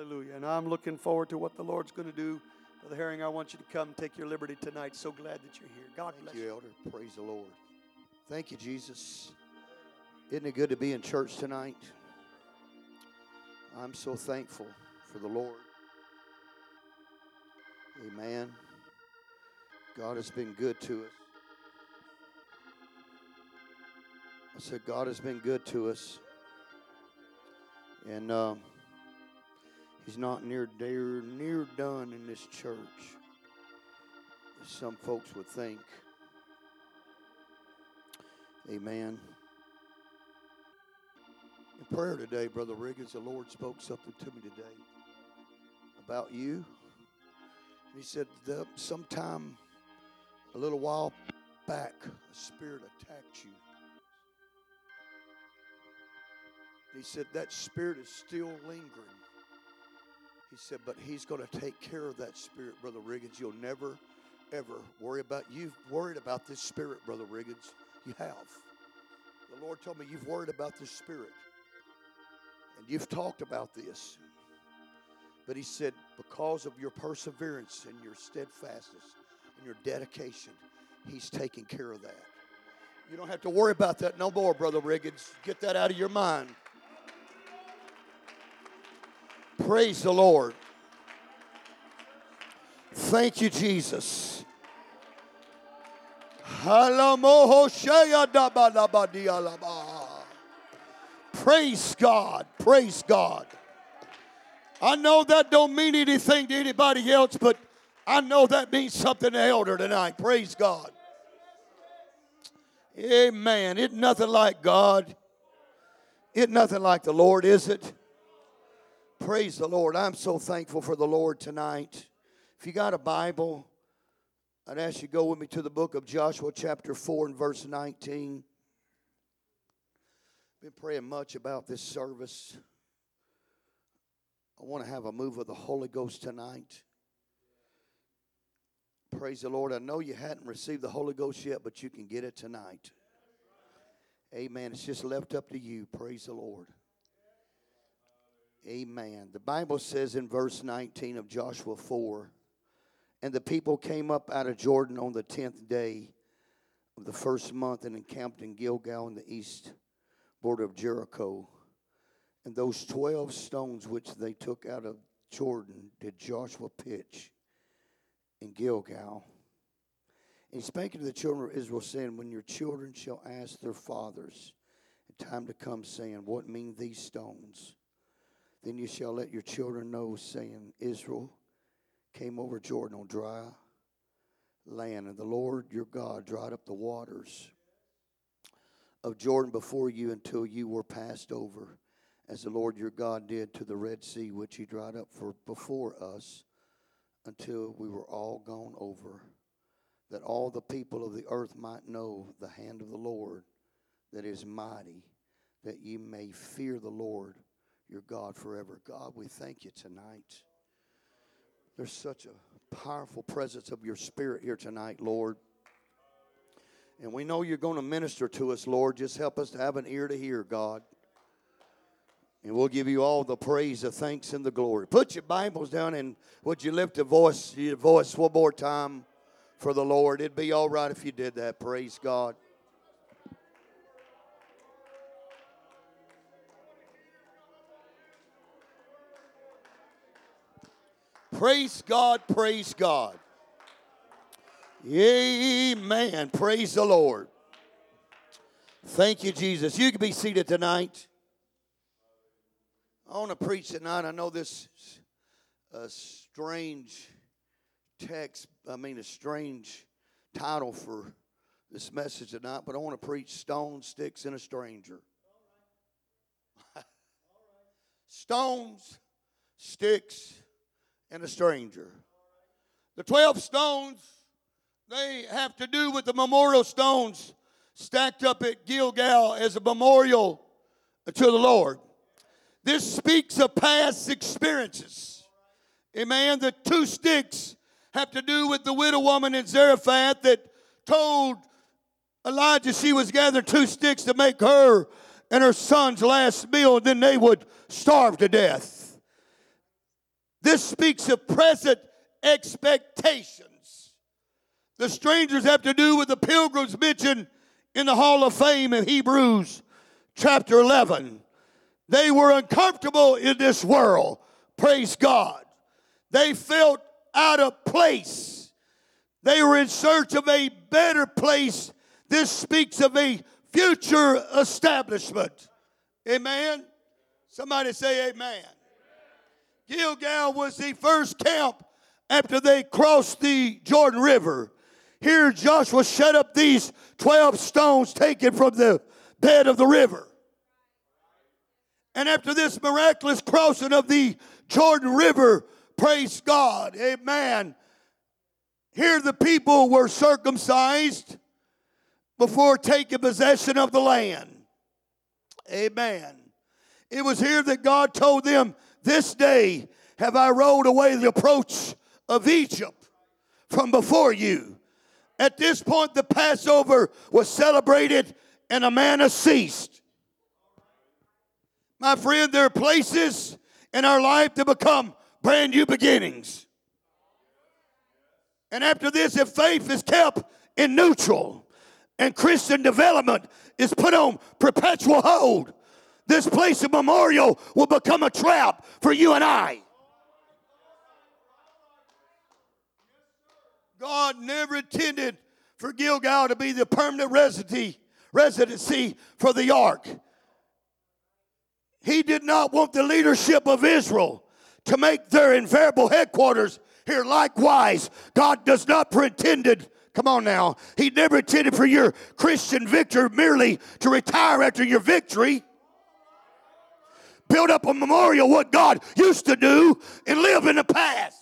Hallelujah. And I'm looking forward to what the Lord's going to do. Brother Herring, I want you to come take your liberty tonight. So glad that you're here. God bless Thank you, you. Elder. Praise the Lord. Thank you, Jesus. Isn't it good to be in church tonight? I'm so thankful for the Lord. Amen. God has been good to us. I said, God has been good to us. And um, He's not near, near, near done in this church, some folks would think. Amen. In prayer today, Brother Riggins, the Lord spoke something to me today about you. He said that sometime a little while back, a spirit attacked you. He said that spirit is still lingering. He said, but he's going to take care of that spirit, Brother Riggins. You'll never, ever worry about. You've worried about this spirit, Brother Riggins. You have. The Lord told me you've worried about this spirit, and you've talked about this. But He said, because of your perseverance and your steadfastness and your dedication, He's taking care of that. You don't have to worry about that no more, Brother Riggins. Get that out of your mind. Praise the Lord. Thank you, Jesus. Praise God. Praise God. I know that don't mean anything to anybody else, but I know that means something to Elder tonight. Praise God. Amen. It's nothing like God. It's nothing like the Lord, is it? Praise the Lord. I'm so thankful for the Lord tonight. If you got a Bible, I'd ask you to go with me to the book of Joshua, chapter 4, and verse 19. Been praying much about this service. I want to have a move of the Holy Ghost tonight. Praise the Lord. I know you hadn't received the Holy Ghost yet, but you can get it tonight. Amen. It's just left up to you. Praise the Lord. Amen. The Bible says in verse 19 of Joshua 4 And the people came up out of Jordan on the tenth day of the first month and encamped in Gilgal in the east border of Jericho. And those 12 stones which they took out of Jordan did Joshua pitch in Gilgal. And he spake unto the children of Israel, saying, When your children shall ask their fathers, in time to come, saying, What mean these stones? Then you shall let your children know, saying, Israel came over Jordan on dry land, and the Lord your God dried up the waters of Jordan before you until you were passed over, as the Lord your God did to the Red Sea, which he dried up for before us, until we were all gone over, that all the people of the earth might know the hand of the Lord that is mighty, that ye may fear the Lord your God forever. God, we thank you tonight. There's such a powerful presence of your spirit here tonight, Lord. And we know you're going to minister to us, Lord. Just help us to have an ear to hear, God. And we'll give you all the praise, the thanks, and the glory. Put your Bibles down and would you lift a voice, your voice one more time for the Lord? It'd be all right if you did that. Praise God. Praise God, praise God. Amen. Praise the Lord. Thank you, Jesus. You can be seated tonight. I want to preach tonight. I know this is a strange text, I mean, a strange title for this message tonight, but I want to preach Stones, Sticks, and a Stranger. Stones, sticks, and a stranger. The 12 stones, they have to do with the memorial stones stacked up at Gilgal as a memorial to the Lord. This speaks of past experiences. Amen. The two sticks have to do with the widow woman in Zarephath that told Elijah she was gathering two sticks to make her and her son's last meal, and then they would starve to death. This speaks of present expectations. The strangers have to do with the pilgrims mentioned in the Hall of Fame in Hebrews chapter 11. They were uncomfortable in this world. Praise God. They felt out of place. They were in search of a better place. This speaks of a future establishment. Amen. Somebody say amen. Gilgal was the first camp after they crossed the Jordan River. Here, Joshua set up these 12 stones taken from the bed of the river. And after this miraculous crossing of the Jordan River, praise God, amen. Here, the people were circumcised before taking possession of the land. Amen. It was here that God told them, This day have I rolled away the approach of Egypt from before you. At this point, the Passover was celebrated and a manna ceased. My friend, there are places in our life to become brand new beginnings. And after this, if faith is kept in neutral and Christian development is put on perpetual hold, this place of memorial will become a trap for you and I. God never intended for Gilgal to be the permanent residency, residency for the ark. He did not want the leadership of Israel to make their invariable headquarters here. Likewise, God does not pretended. Come on now. He never intended for your Christian victor merely to retire after your victory. Build up a memorial what God used to do and live in the past.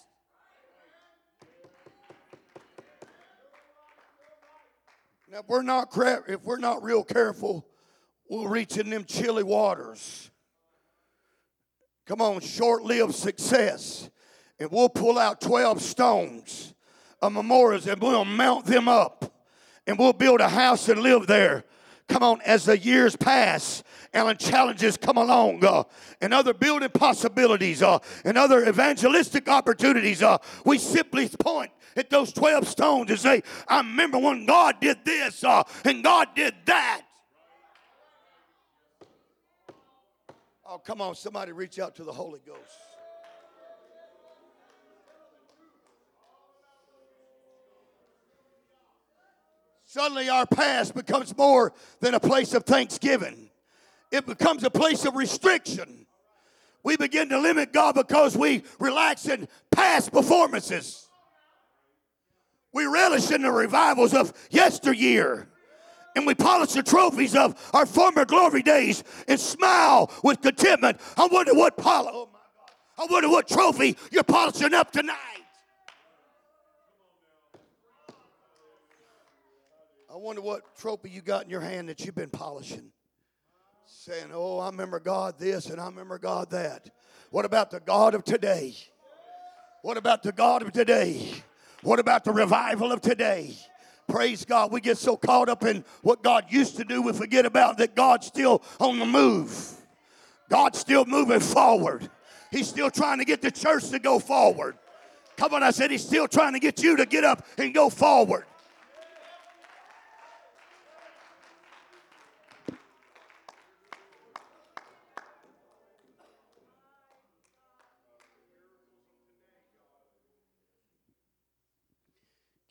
Now, if we're not if we're not real careful, we'll reach in them chilly waters. Come on, short-lived success, and we'll pull out twelve stones of memorials, and we'll mount them up, and we'll build a house and live there. Come on, as the years pass and challenges come along, uh, and other building possibilities, uh, and other evangelistic opportunities, uh, we simply point at those 12 stones and say, I remember when God did this uh, and God did that. Oh, come on, somebody reach out to the Holy Ghost. Suddenly, our past becomes more than a place of thanksgiving, it becomes a place of restriction. We begin to limit God because we relax in past performances. We relish in the revivals of yesteryear. And we polish the trophies of our former glory days and smile with contentment. I wonder what poli- oh I wonder what trophy you're polishing up tonight. I wonder what trophy you got in your hand that you've been polishing. Saying, Oh, I remember God this and I remember God that. What about the God of today? What about the God of today? What about the revival of today? Praise God. We get so caught up in what God used to do, we forget about that God's still on the move. God's still moving forward. He's still trying to get the church to go forward. Come on, I said he's still trying to get you to get up and go forward.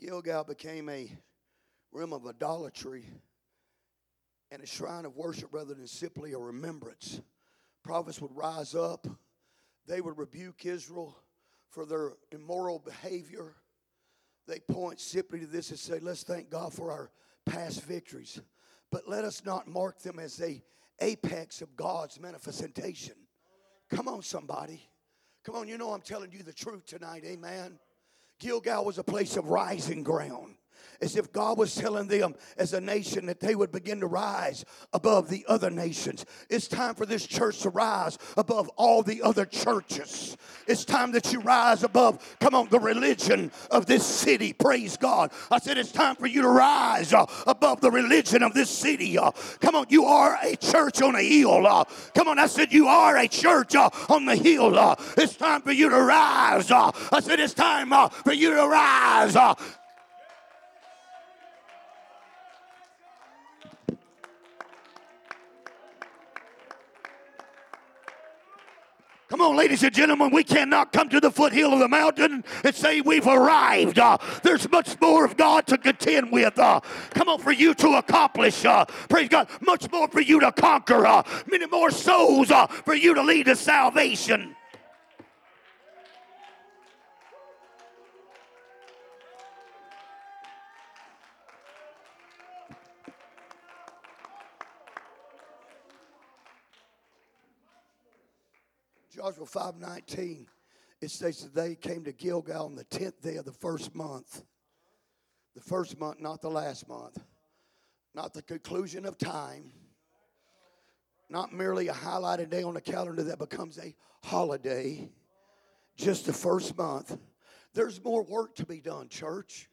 Gilgal became a realm of idolatry and a shrine of worship rather than simply a remembrance. Prophets would rise up, they would rebuke Israel for their immoral behavior. They point simply to this and say, Let's thank God for our past victories, but let us not mark them as a apex of God's manifestation. Come on, somebody. Come on, you know I'm telling you the truth tonight, amen. Gilgal was a place of rising ground. As if God was telling them as a nation that they would begin to rise above the other nations. It's time for this church to rise above all the other churches. It's time that you rise above, come on, the religion of this city. Praise God. I said it's time for you to rise uh, above the religion of this city. Uh, come on, you are a church on a hill. Uh, come on, I said you are a church uh, on the hill. Uh, it's time for you to rise. Uh, I said it's time for you to rise. Come on, ladies and gentlemen, we cannot come to the foothill of the mountain and say we've arrived. Uh, there's much more of God to contend with. Uh, come on, for you to accomplish. Uh, praise God. Much more for you to conquer. Uh, many more souls uh, for you to lead to salvation. Joshua 5:19, it states that they came to Gilgal on the 10th day of the first month. The first month, not the last month. Not the conclusion of time. Not merely a highlighted day on the calendar that becomes a holiday. Just the first month. There's more work to be done, church.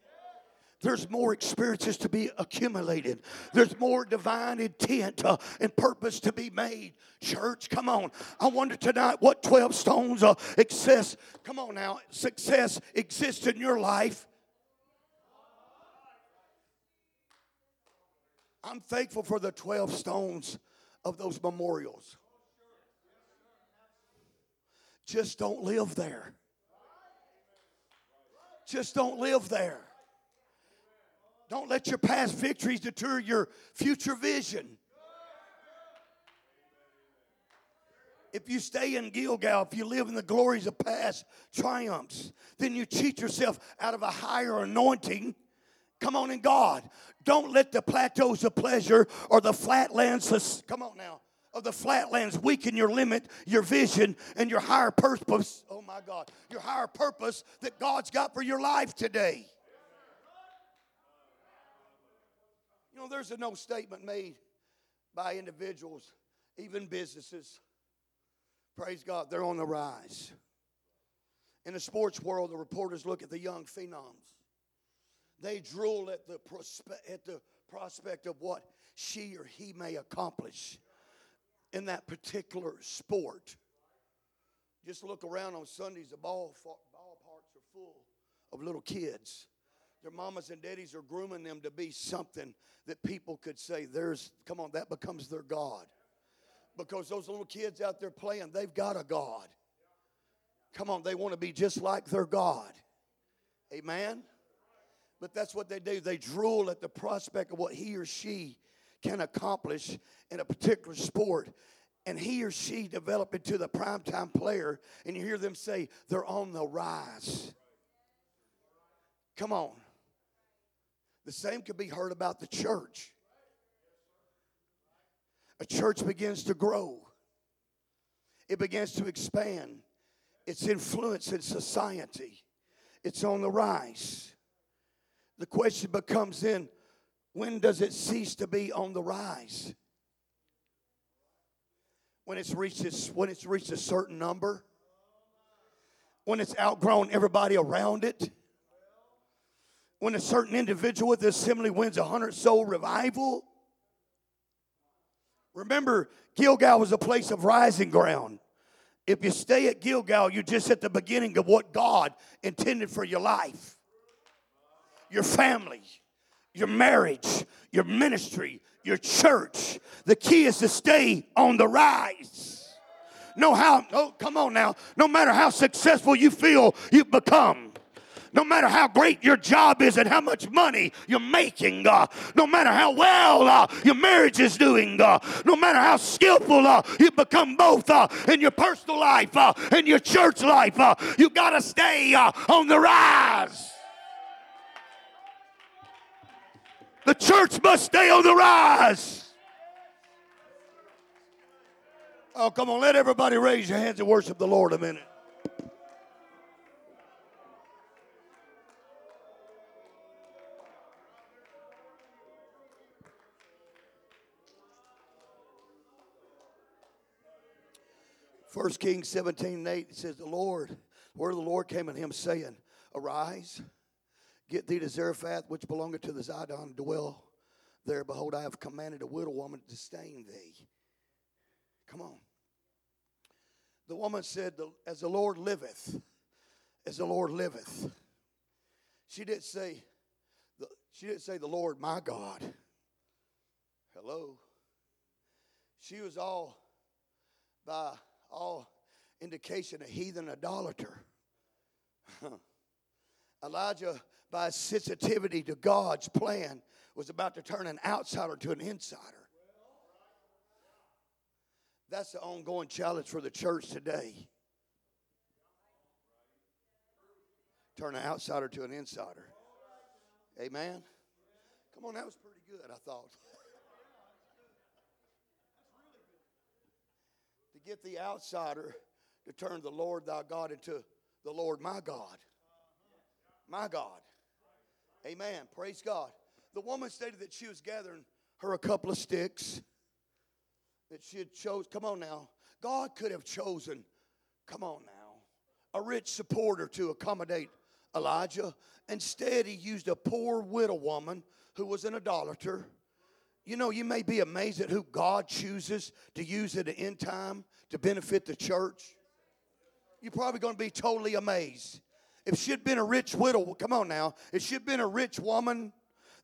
There's more experiences to be accumulated. There's more divine intent uh, and purpose to be made. Church, come on. I wonder tonight what 12 stones of success, come on now, success exists in your life. I'm thankful for the 12 stones of those memorials. Just don't live there. Just don't live there. Don't let your past victories deter your future vision. If you stay in Gilgal, if you live in the glories of past triumphs, then you cheat yourself out of a higher anointing. Come on in God. Don't let the plateaus of pleasure or the flatlands, come on now, of the flatlands weaken your limit, your vision, and your higher purpose. Oh my God, your higher purpose that God's got for your life today. You know, there's a no statement made by individuals, even businesses. Praise God, they're on the rise. In the sports world, the reporters look at the young phenoms. They drool at the, prospe- at the prospect of what she or he may accomplish in that particular sport. Just look around on Sundays, the ball, ballparks are full of little kids their mamas and daddies are grooming them to be something that people could say, there's, come on, that becomes their God. Because those little kids out there playing, they've got a God. Come on, they want to be just like their God. Amen? But that's what they do. They drool at the prospect of what he or she can accomplish in a particular sport. And he or she develop into the primetime player, and you hear them say, they're on the rise. Come on. The same could be heard about the church. A church begins to grow, it begins to expand. Its influence in society, it's on the rise. The question becomes then when does it cease to be on the rise? When it's reached, its, when it's reached a certain number? When it's outgrown everybody around it? When a certain individual with the assembly wins a hundred soul revival. Remember, Gilgal was a place of rising ground. If you stay at Gilgal, you're just at the beginning of what God intended for your life, your family, your marriage, your ministry, your church. The key is to stay on the rise. No how, oh, come on now. No matter how successful you feel you've become, no matter how great your job is and how much money you're making, uh, no matter how well uh, your marriage is doing, uh, no matter how skillful uh, you become both uh, in your personal life and uh, your church life, you got to stay on the rise. The church must stay on the rise. Oh, come on, let everybody raise your hands and worship the Lord a minute. First Kings 17 and 8 it says, The Lord, word of the Lord came unto him, saying, Arise, get thee to Zarephath, which belongeth to the Zidon, dwell there. Behold, I have commanded a widow woman to disdain thee. Come on. The woman said, As the Lord liveth, as the Lord liveth. She didn't say, she didn't say the Lord my God. Hello. She was all by all indication a heathen idolater. Elijah, by his sensitivity to God's plan, was about to turn an outsider to an insider. That's the ongoing challenge for the church today. Turn an outsider to an insider. Amen. Come on, that was pretty good, I thought. to get the outsider to turn the Lord thy God into the Lord my God. My God. Amen. Praise God. The woman stated that she was gathering her a couple of sticks that she had chose. Come on now. God could have chosen, come on now, a rich supporter to accommodate Elijah. Instead, he used a poor widow woman who was an idolater. You know, you may be amazed at who God chooses to use at the end time to benefit the church. You're probably going to be totally amazed. If she'd been a rich widow, come on now, if she'd been a rich woman,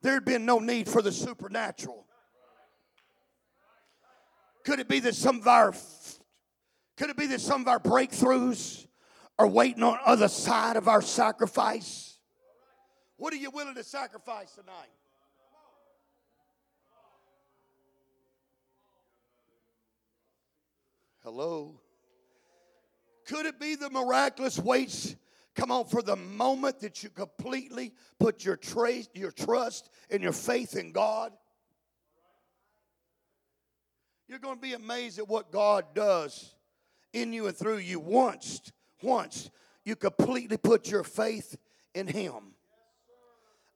there'd been no need for the supernatural. Could it be that some of our could it be that some of our breakthroughs are waiting on other side of our sacrifice? What are you willing to sacrifice tonight? Hello. Could it be the miraculous waits? Come on, for the moment that you completely put your, trace, your trust and your faith in God, you're going to be amazed at what God does in you and through you once once you completely put your faith in Him.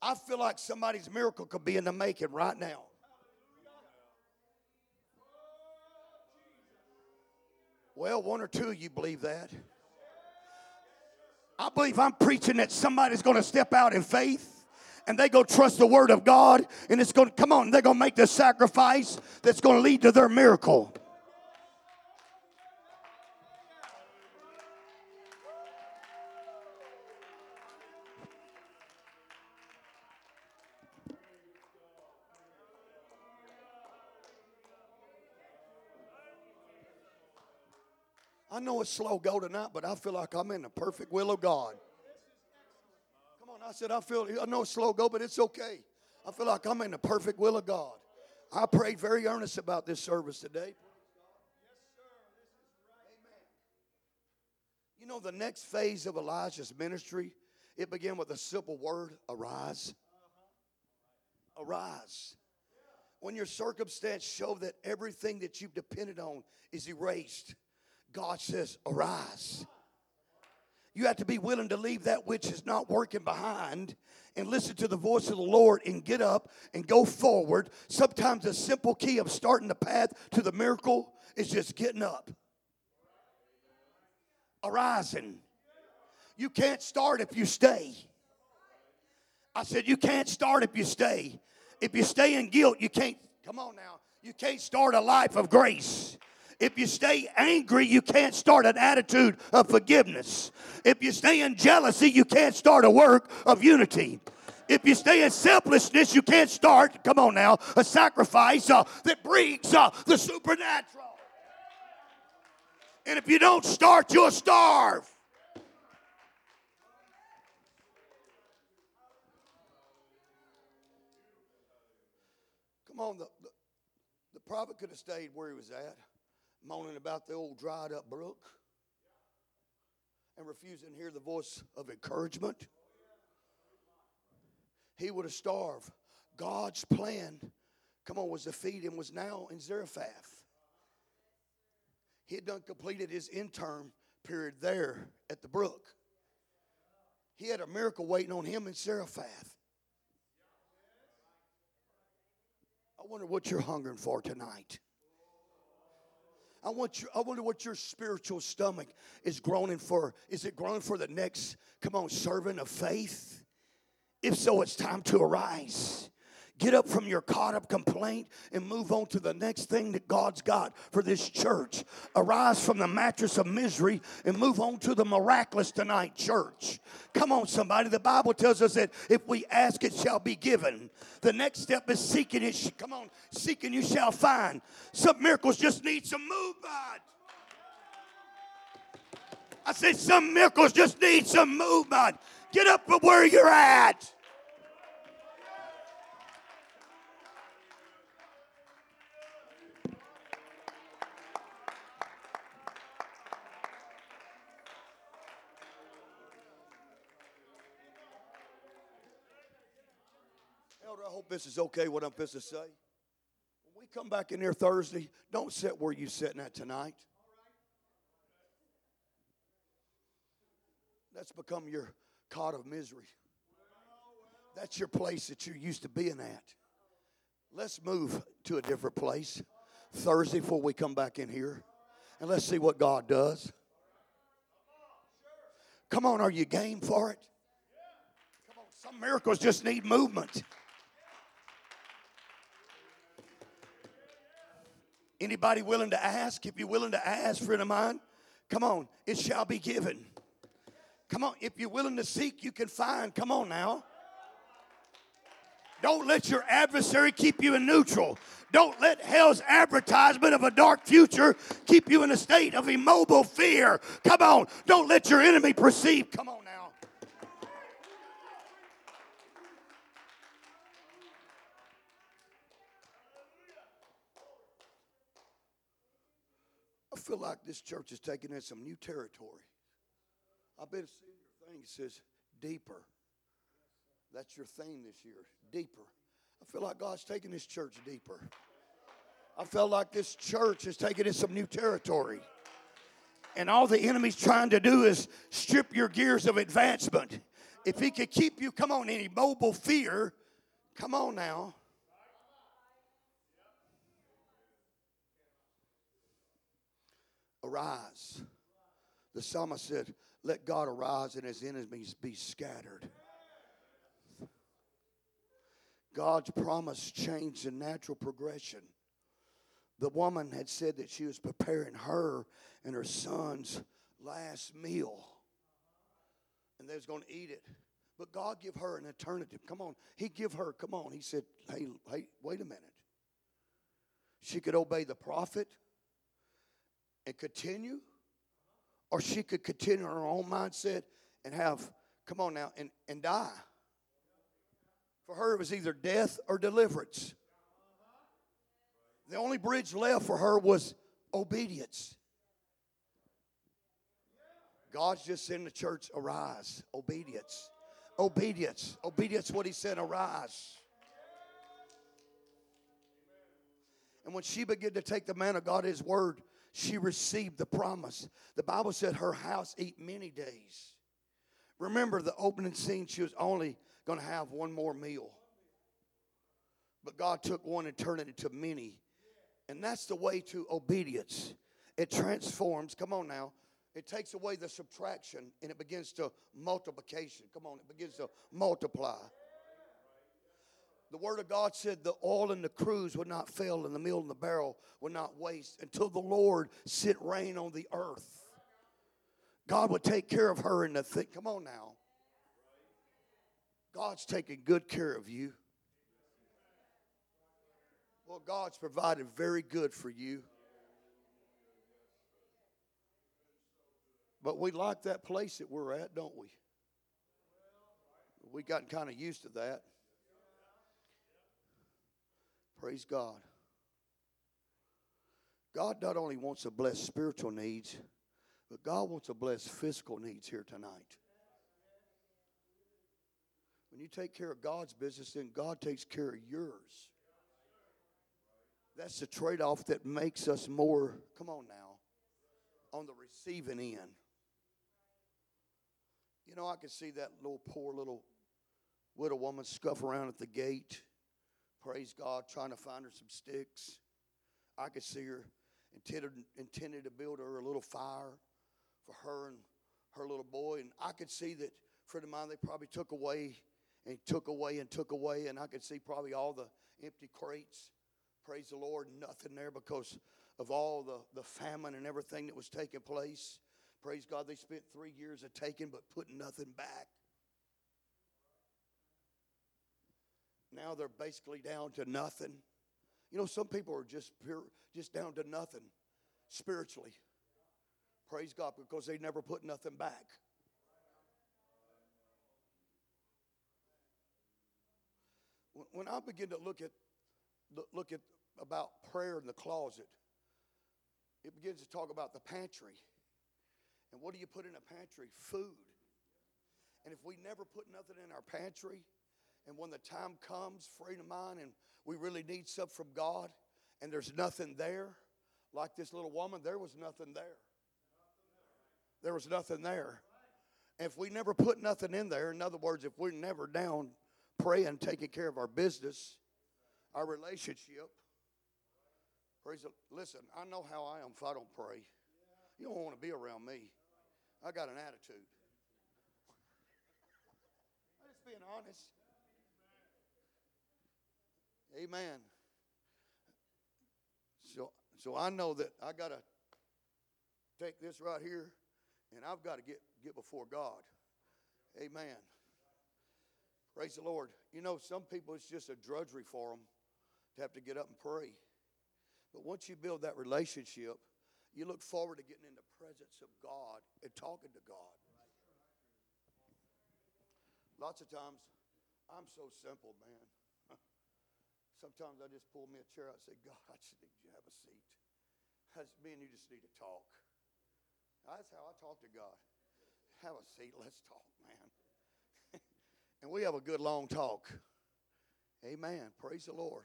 I feel like somebody's miracle could be in the making right now. Well, one or two you believe that. I believe I'm preaching that somebody's going to step out in faith and they go trust the word of God and it's going to come on, they're going to make the sacrifice that's going to lead to their miracle. Know it's slow go tonight, but I feel like I'm in the perfect will of God. Come on, I said, I feel, I know it's slow go, but it's okay. I feel like I'm in the perfect will of God. I prayed very earnest about this service today. You know, the next phase of Elijah's ministry, it began with a simple word arise. Arise. When your circumstance show that everything that you've depended on is erased, God says, arise. You have to be willing to leave that which is not working behind and listen to the voice of the Lord and get up and go forward. Sometimes the simple key of starting the path to the miracle is just getting up, arising. You can't start if you stay. I said, You can't start if you stay. If you stay in guilt, you can't, come on now, you can't start a life of grace. If you stay angry, you can't start an attitude of forgiveness. If you stay in jealousy, you can't start a work of unity. If you stay in selflessness, you can't start, come on now, a sacrifice uh, that brings uh, the supernatural. And if you don't start, you'll starve. Come on, the, the, the prophet could have stayed where he was at moaning about the old dried up brook and refusing to hear the voice of encouragement, he would have starved. God's plan, come on, was to feed him, was now in Zarephath. He had done completed his intern period there at the brook. He had a miracle waiting on him in Zarephath. I wonder what you're hungering for tonight. I want you, I wonder what your spiritual stomach is groaning for. Is it groaning for the next, come on, servant of faith? If so, it's time to arise. Get up from your caught up complaint and move on to the next thing that God's got for this church. Arise from the mattress of misery and move on to the miraculous tonight, church. Come on, somebody. The Bible tells us that if we ask, it shall be given. The next step is seeking it. Come on, seeking you shall find. Some miracles just need some movement. I said some miracles just need some movement. Get up from where you're at. This is okay what I'm supposed to say. When we come back in here Thursday, don't sit where you're sitting at tonight. That's become your cot of misery. That's your place that you're used to being at. Let's move to a different place Thursday before we come back in here. And let's see what God does. Come on, are you game for it? Come on, some miracles just need movement. Anybody willing to ask? If you're willing to ask, friend of mine, come on, it shall be given. Come on, if you're willing to seek, you can find. Come on now. Don't let your adversary keep you in neutral. Don't let hell's advertisement of a dark future keep you in a state of immobile fear. Come on. Don't let your enemy perceive. Come on now. I feel like this church is taking in some new territory. I've been seeing your thing. It says deeper. That's your theme this year. Deeper. I feel like God's taking this church deeper. I felt like this church is taking in some new territory. And all the enemy's trying to do is strip your gears of advancement. If he could keep you, come on, in immobile fear, come on now. Arise. The psalmist said, Let God arise and his enemies be scattered. God's promise changed the natural progression. The woman had said that she was preparing her and her son's last meal. And they was going to eat it. But God give her an alternative. Come on. He give her, come on. He said, hey, hey, wait a minute. She could obey the prophet and continue, or she could continue her own mindset and have, come on now, and, and die. For her, it was either death or deliverance. The only bridge left for her was obedience. God's just in the church, arise. Obedience. Obedience. Obedience, what he said, arise. And when she began to take the man of God his word, she received the promise. The Bible said her house eat many days. Remember the opening scene, she was only going to have one more meal. But God took one and turned it into many. And that's the way to obedience. It transforms, come on now. It takes away the subtraction and it begins to multiplication. Come on, it begins to multiply. The Word of God said the oil in the cruse would not fail and the meal in the barrel would not waste until the Lord sit rain on the earth. God would take care of her in the thing. Come on now. God's taking good care of you. Well, God's provided very good for you. But we like that place that we're at, don't we? We've gotten kind of used to that. Praise God. God not only wants to bless spiritual needs, but God wants to bless physical needs here tonight. When you take care of God's business, then God takes care of yours. That's the trade off that makes us more, come on now, on the receiving end. You know, I could see that little poor little widow woman scuff around at the gate, praise God, trying to find her some sticks. I could see her. intended, intended to build her a little fire for her and her little boy. And I could see that, friend of mine, they probably took away and took away and took away. And I could see probably all the empty crates. Praise the Lord, nothing there because of all the, the famine and everything that was taking place. Praise God, they spent three years of taking but putting nothing back. Now they're basically down to nothing. You know, some people are just pure, just down to nothing spiritually. Praise God, because they never put nothing back. When I begin to look at look at about prayer in the closet, it begins to talk about the pantry. And what do you put in a pantry? Food. And if we never put nothing in our pantry, and when the time comes, friend of mine, and we really need something from God, and there's nothing there, like this little woman, there was nothing there. There was nothing there. If we never put nothing in there, in other words, if we're never down praying, taking care of our business, our relationship, praise listen, I know how I am if I don't pray. You don't want to be around me. I got an attitude. I'm just being honest. Amen. So, so I know that I got to take this right here and I've got to get, get before God. Amen. Praise the Lord. You know, some people, it's just a drudgery for them to have to get up and pray. But once you build that relationship, you look forward to getting in the presence of God and talking to God. Lots of times, I'm so simple, man. Sometimes I just pull me a chair out and say, God, I just need you to have a seat. That's me and you just need to talk. That's how I talk to God. Have a seat. Let's talk, man. and we have a good long talk. Amen. Praise the Lord.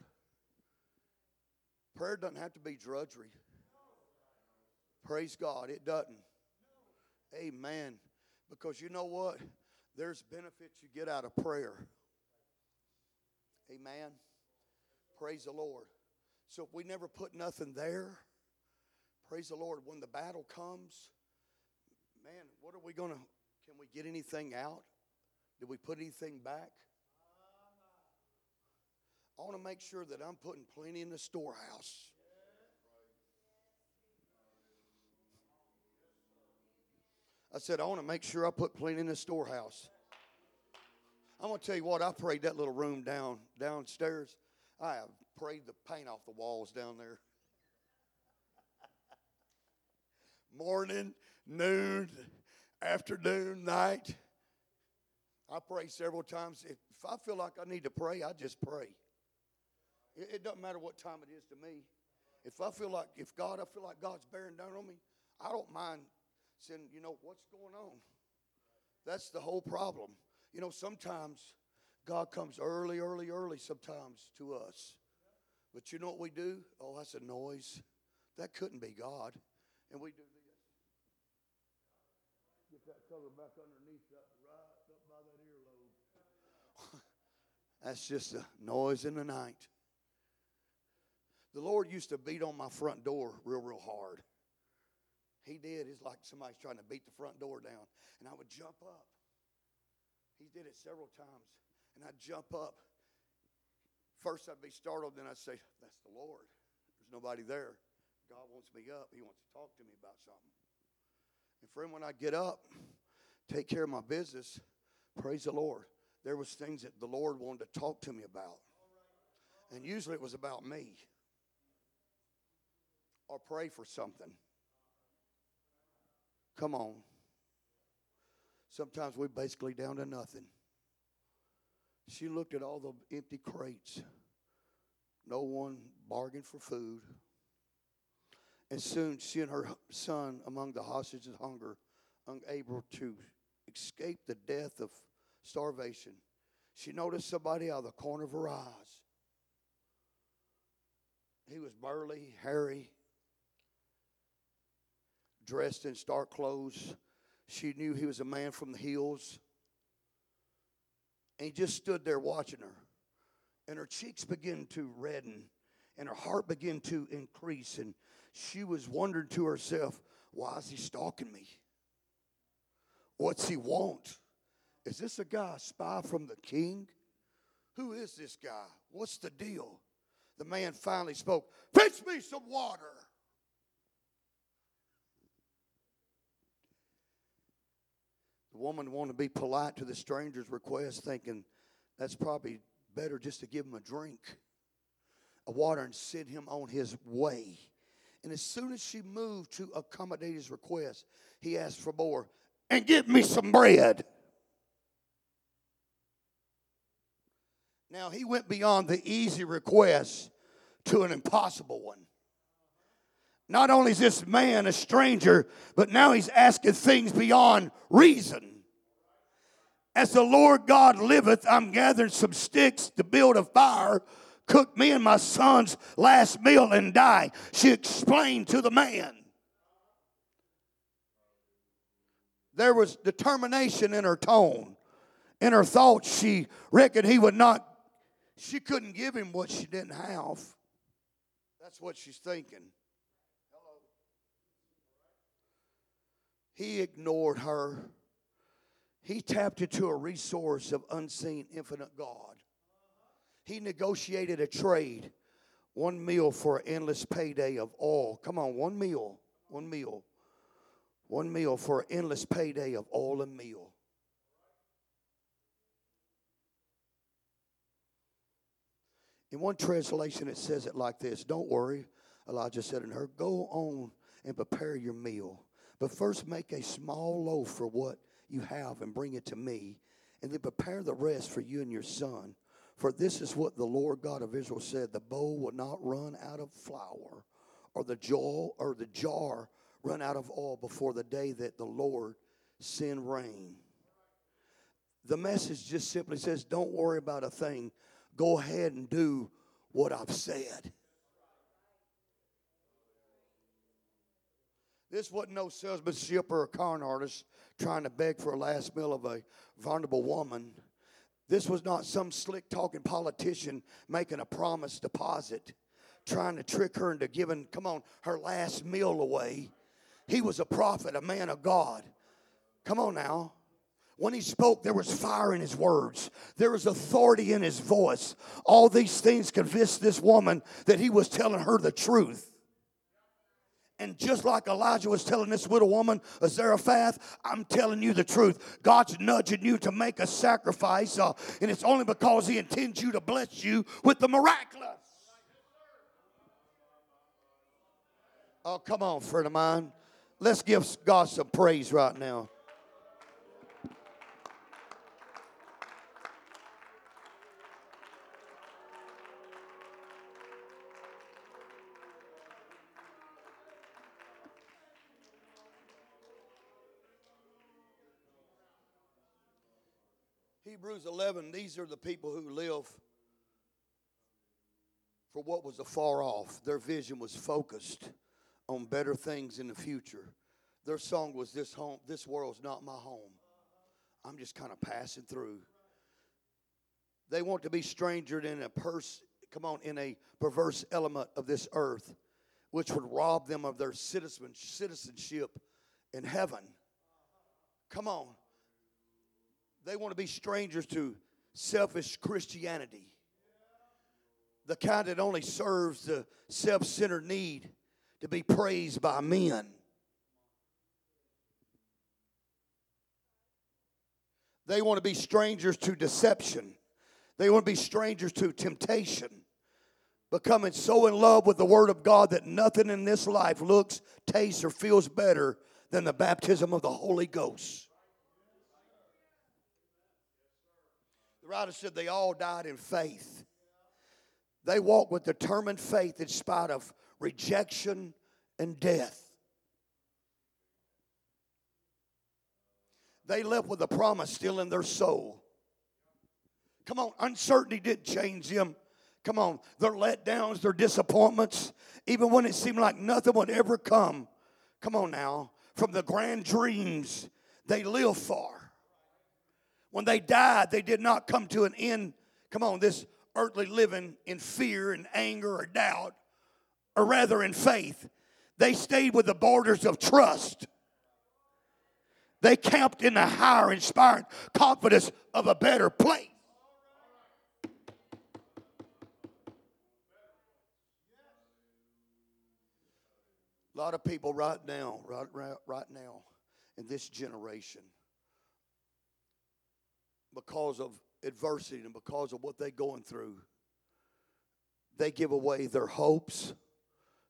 Prayer doesn't have to be drudgery. Praise God. It doesn't. Amen. Because you know what? There's benefits you get out of prayer. Amen. Praise the Lord. So if we never put nothing there, praise the Lord, when the battle comes, man, what are we going to, can we get anything out? Did we put anything back? I want to make sure that I'm putting plenty in the storehouse. I said, I want to make sure I put plenty in the storehouse. I'm going to tell you what, I prayed that little room down downstairs. I have prayed the paint off the walls down there. Morning, noon, afternoon, night. I pray several times. If I feel like I need to pray, I just pray. It, it doesn't matter what time it is to me. If I feel like, if God, I feel like God's bearing down on me, I don't mind saying, you know, what's going on? That's the whole problem. You know, sometimes God comes early, early, early sometimes to us. But you know what we do? Oh, that's a noise. That couldn't be God. And we do this. Get that cover back underneath that, right up by that earlobe. that's just a noise in the night. The Lord used to beat on my front door real, real hard. He did. It's like somebody's trying to beat the front door down. And I would jump up. He did it several times. And I'd jump up. First, I'd be startled. Then I'd say, That's the Lord. There's nobody there. God wants me up. He wants to talk to me about something. And friend, when I get up, take care of my business, praise the Lord. There was things that the Lord wanted to talk to me about. And usually it was about me. Or pray for something. Come on. Sometimes we're basically down to nothing. She looked at all the empty crates. No one bargained for food. And soon she and her son among the hostages hunger, unable to escape the death of starvation. She noticed somebody out of the corner of her eyes. He was burly, hairy, dressed in stark clothes. She knew he was a man from the hills. And he just stood there watching her. And her cheeks began to redden and her heart began to increase. And she was wondering to herself, why is he stalking me? What's he want? Is this a guy, a spy from the king? Who is this guy? What's the deal? The man finally spoke, Fetch me some water. The woman wanted to be polite to the stranger's request, thinking that's probably better just to give him a drink of water and send him on his way. And as soon as she moved to accommodate his request, he asked for more and give me some bread. Now he went beyond the easy request to an impossible one. Not only is this man a stranger, but now he's asking things beyond reason. As the Lord God liveth, I'm gathering some sticks to build a fire, cook me and my son's last meal, and die. She explained to the man. There was determination in her tone. In her thoughts, she reckoned he would not, she couldn't give him what she didn't have. That's what she's thinking. He ignored her. He tapped into a resource of unseen, infinite God. He negotiated a trade, one meal for an endless payday of all. Come on, one meal, one meal, one meal for an endless payday of all a meal. In one translation, it says it like this Don't worry, Elijah said to her, Go on and prepare your meal. But first, make a small loaf for what you have and bring it to me, and then prepare the rest for you and your son. For this is what the Lord God of Israel said: the bowl will not run out of flour, or the jar or the jar run out of oil before the day that the Lord send rain. The message just simply says, Don't worry about a thing. Go ahead and do what I've said. This wasn't no salesmanship or a con artist trying to beg for a last meal of a vulnerable woman. This was not some slick talking politician making a promise deposit, trying to trick her into giving, come on, her last meal away. He was a prophet, a man of God. Come on now. When he spoke, there was fire in his words. There was authority in his voice. All these things convinced this woman that he was telling her the truth. And just like Elijah was telling this widow woman, Zarephath, I'm telling you the truth. God's nudging you to make a sacrifice, uh, and it's only because He intends you to bless you with the miraculous. Oh, come on, friend of mine. Let's give God some praise right now. Hebrews 11, these are the people who live for what was afar off. Their vision was focused on better things in the future. Their song was this home, this world's not my home. I'm just kind of passing through. They want to be strangered in a purse, come on, in a perverse element of this earth, which would rob them of their citizenship in heaven. Come on. They want to be strangers to selfish Christianity, the kind that only serves the self centered need to be praised by men. They want to be strangers to deception. They want to be strangers to temptation. Becoming so in love with the Word of God that nothing in this life looks, tastes, or feels better than the baptism of the Holy Ghost. Writer said they all died in faith. They walked with determined faith in spite of rejection and death. They left with a promise still in their soul. Come on, uncertainty didn't change them. Come on, their letdowns, their disappointments, even when it seemed like nothing would ever come. Come on now, from the grand dreams they lived for. When they died, they did not come to an end, come on, this earthly living in fear and anger or doubt, or rather in faith. They stayed with the borders of trust. They camped in the higher, inspired confidence of a better place. A lot of people right now, right, right, right now, in this generation, because of adversity and because of what they're going through, they give away their hopes,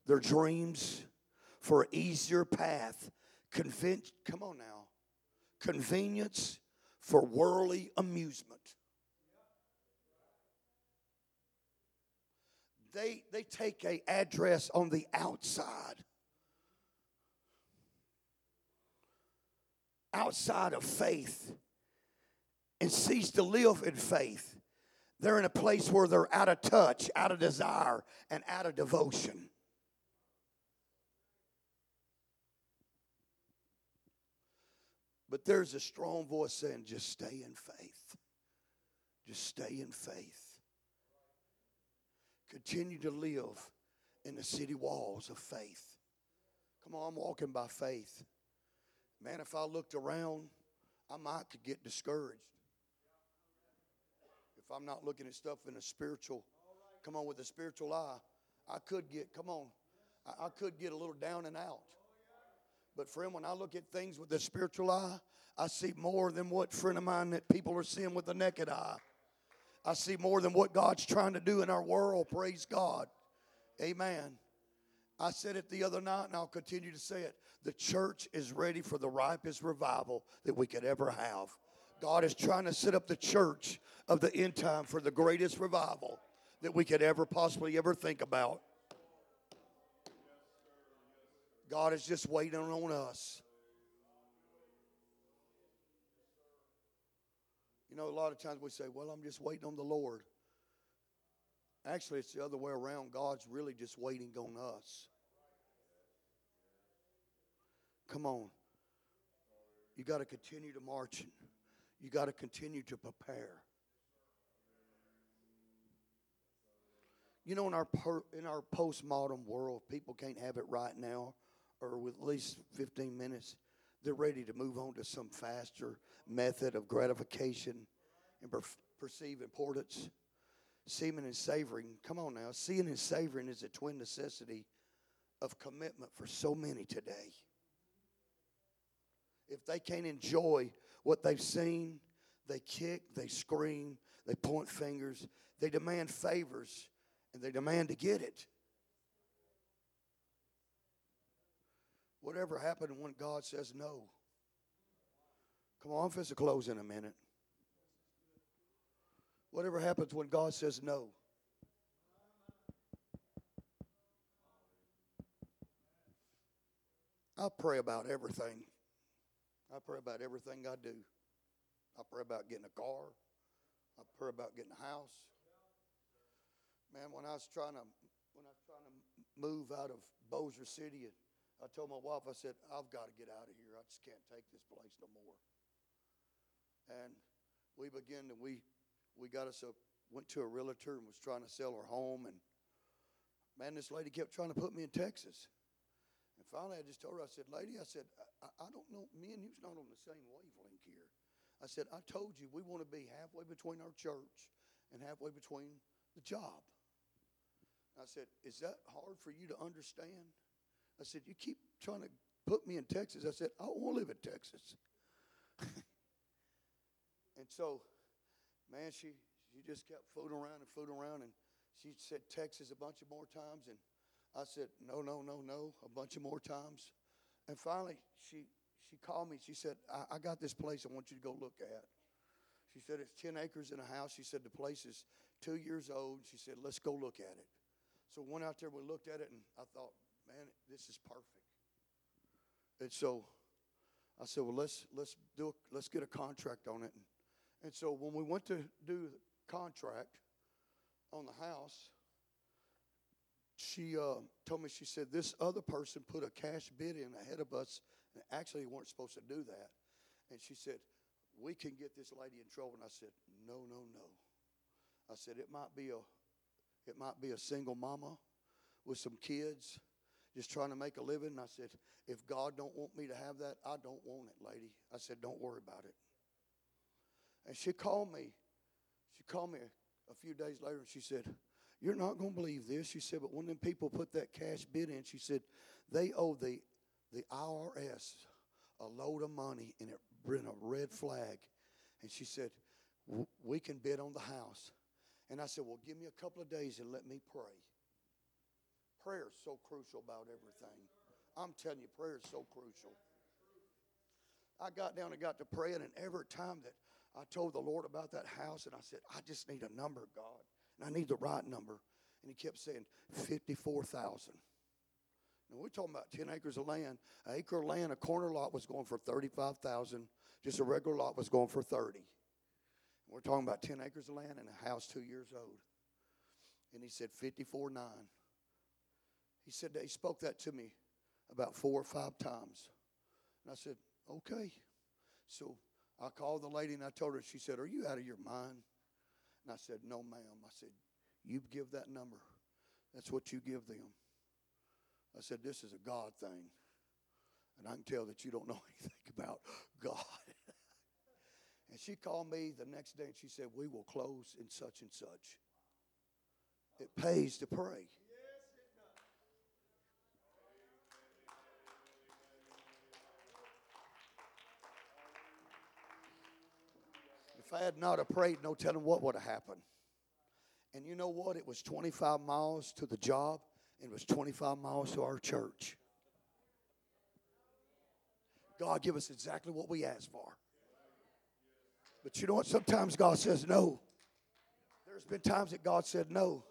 their dreams for an easier path. Convince, come on now. Convenience for worldly amusement. They, they take a address on the outside outside of faith and cease to live in faith, they're in a place where they're out of touch, out of desire, and out of devotion. But there's a strong voice saying, just stay in faith. Just stay in faith. Continue to live in the city walls of faith. Come on, I'm walking by faith. Man, if I looked around, I might could get discouraged. If I'm not looking at stuff in a spiritual, come on, with a spiritual eye, I could get, come on, I, I could get a little down and out. But friend, when I look at things with the spiritual eye, I see more than what friend of mine that people are seeing with the naked eye. I see more than what God's trying to do in our world. Praise God. Amen. I said it the other night and I'll continue to say it. The church is ready for the ripest revival that we could ever have. God is trying to set up the church of the end time for the greatest revival that we could ever possibly ever think about. God is just waiting on us. You know, a lot of times we say, Well, I'm just waiting on the Lord. Actually, it's the other way around. God's really just waiting on us. Come on. You got to continue to march. You got to continue to prepare. You know, in our per, in our postmodern world, people can't have it right now, or with at least 15 minutes. They're ready to move on to some faster method of gratification and per- perceive importance. Seeming and savoring. Come on now. Seeing and savoring is a twin necessity of commitment for so many today if they can't enjoy what they've seen, they kick, they scream, they point fingers, they demand favors, and they demand to get it. Whatever happened when God says no? Come on, I'm supposed to close in a minute. Whatever happens when God says no? I pray about everything. I pray about everything I do. I pray about getting a car. I pray about getting a house. Man, when I was trying to when I was trying to move out of Bossier City, I told my wife, I said, I've got to get out of here. I just can't take this place no more. And we began to we we got us a went to a realtor and was trying to sell her home and man, this lady kept trying to put me in Texas. Finally, I just told her, I said, Lady, I said, I, I don't know, me and you's not on the same wavelength here. I said, I told you we want to be halfway between our church and halfway between the job. I said, Is that hard for you to understand? I said, You keep trying to put me in Texas. I said, I don't want to live in Texas. and so, man, she, she just kept fooling around and fooling around. And she said Texas a bunch of more times. And I said, no, no, no, no, a bunch of more times. And finally, she, she called me. She said, I, I got this place I want you to go look at. She said, it's 10 acres and a house. She said, the place is two years old. She said, let's go look at it. So we went out there, we looked at it, and I thought, man, this is perfect. And so I said, well, let's, let's, do a, let's get a contract on it. And, and so when we went to do the contract on the house, she uh, told me, she said, this other person put a cash bid in ahead of us, and actually weren't supposed to do that. And she said, we can get this lady in trouble. And I said, no, no, no. I said, it might be a, it might be a single mama with some kids. just trying to make a living. And I said, if God don't want me to have that, I don't want it, lady. I said, don't worry about it. And she called me. She called me a, a few days later and she said, You're not going to believe this. She said, But when them people put that cash bid in, she said, they owe the, the IRS a load of money and it been a red flag. And she said, We can bid on the house. And I said, Well, give me a couple of days and let me pray. Prayer is so crucial about everything. I'm telling you, prayer is so crucial. I got down and got to praying, and every time that I told the Lord about that house, and I said, I just need a number, God. And I need the right number. And he kept saying, 54,000. Now, we're talking about 10 acres of land. An acre of land, a corner lot was going for 35,000. Just a regular lot was going for 30. We're talking about 10 acres of land and a house two years old. And he said 54 9. He said that he spoke that to me about four or five times. And I said, okay. So I called the lady and I told her, she said, Are you out of your mind? And I said, No, ma'am. I said, You give that number. That's what you give them. I said, This is a God thing. And I can tell that you don't know anything about God. and she called me the next day and she said, We will close in such and such. It pays to pray. If I had not have prayed, no telling what would have happened. And you know what? It was 25 miles to the job, and it was 25 miles to our church. God give us exactly what we asked for. But you know what? Sometimes God says no. There's been times that God said no.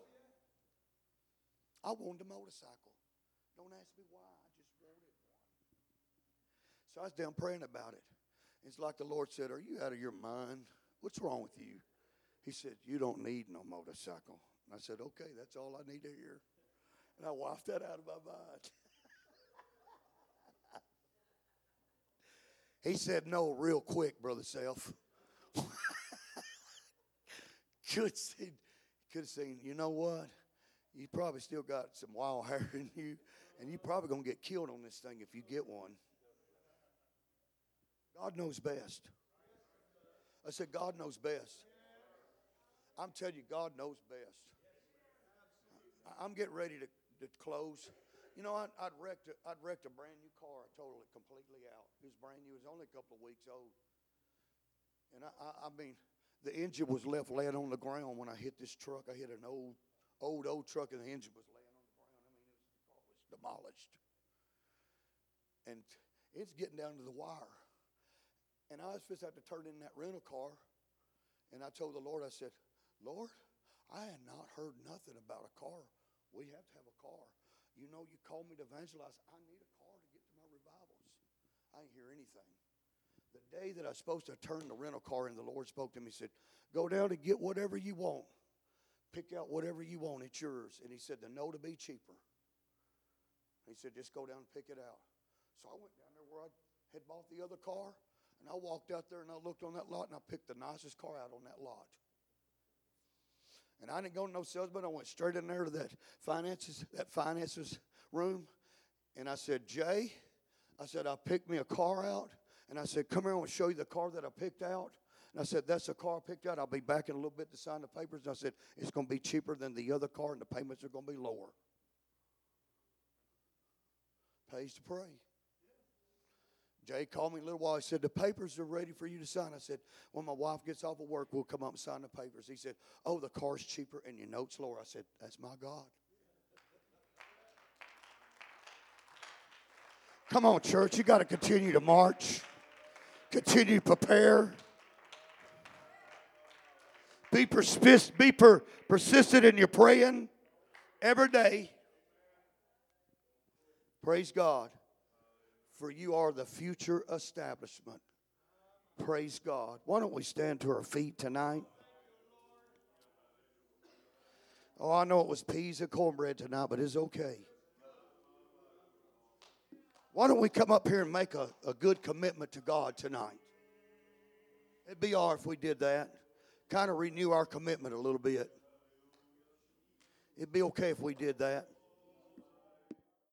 I wanted a motorcycle. Don't ask me why. I just wanted one. So I was down praying about it. It's like the Lord said, Are you out of your mind? What's wrong with you? He said, You don't need no motorcycle. And I said, Okay, that's all I need to hear. And I wiped that out of my mind. he said, No, real quick, Brother Self. could see, could have seen, you know what? You probably still got some wild hair in you, and you're probably to get killed on this thing if you get one. God knows best. I said, God knows best. I'm telling you, God knows best. I'm getting ready to, to close. You know, I'd, I'd, wrecked a, I'd wrecked a brand new car. I totaled it completely out. It was brand new. It was only a couple of weeks old. And I, I, I mean, the engine was left laying on the ground when I hit this truck. I hit an old, old, old truck, and the engine was laying on the ground. I mean, it was, the car was demolished. And it's getting down to the wire. And I was supposed to have to turn in that rental car. And I told the Lord, I said, Lord, I had not heard nothing about a car. We have to have a car. You know, you called me to evangelize. I need a car to get to my revivals. I didn't hear anything. The day that I was supposed to turn the rental car in, the Lord spoke to me. He said, Go down and get whatever you want. Pick out whatever you want. It's yours. And he said, The no to be cheaper. He said, Just go down and pick it out. So I went down there where I had bought the other car. And I walked out there and I looked on that lot and I picked the nicest car out on that lot. And I didn't go to no salesman. I went straight in there to that finances, that finances room. And I said, Jay, I said, I picked me a car out. And I said, come here, I want to show you the car that I picked out. And I said, that's the car I picked out. I'll be back in a little bit to sign the papers. And I said, it's going to be cheaper than the other car and the payments are going to be lower. Pays to pray. Jay called me a little while. He said, The papers are ready for you to sign. I said, When my wife gets off of work, we'll come up and sign the papers. He said, Oh, the car's cheaper and your note's lower. I said, That's my God. Come on, church. You got to continue to march, continue to prepare. Be, persist, be per, persistent in your praying every day. Praise God for you are the future establishment. Praise God. Why don't we stand to our feet tonight? Oh, I know it was peas and cornbread tonight, but it's okay. Why don't we come up here and make a, a good commitment to God tonight? It'd be all right if we did that. Kind of renew our commitment a little bit. It'd be okay if we did that.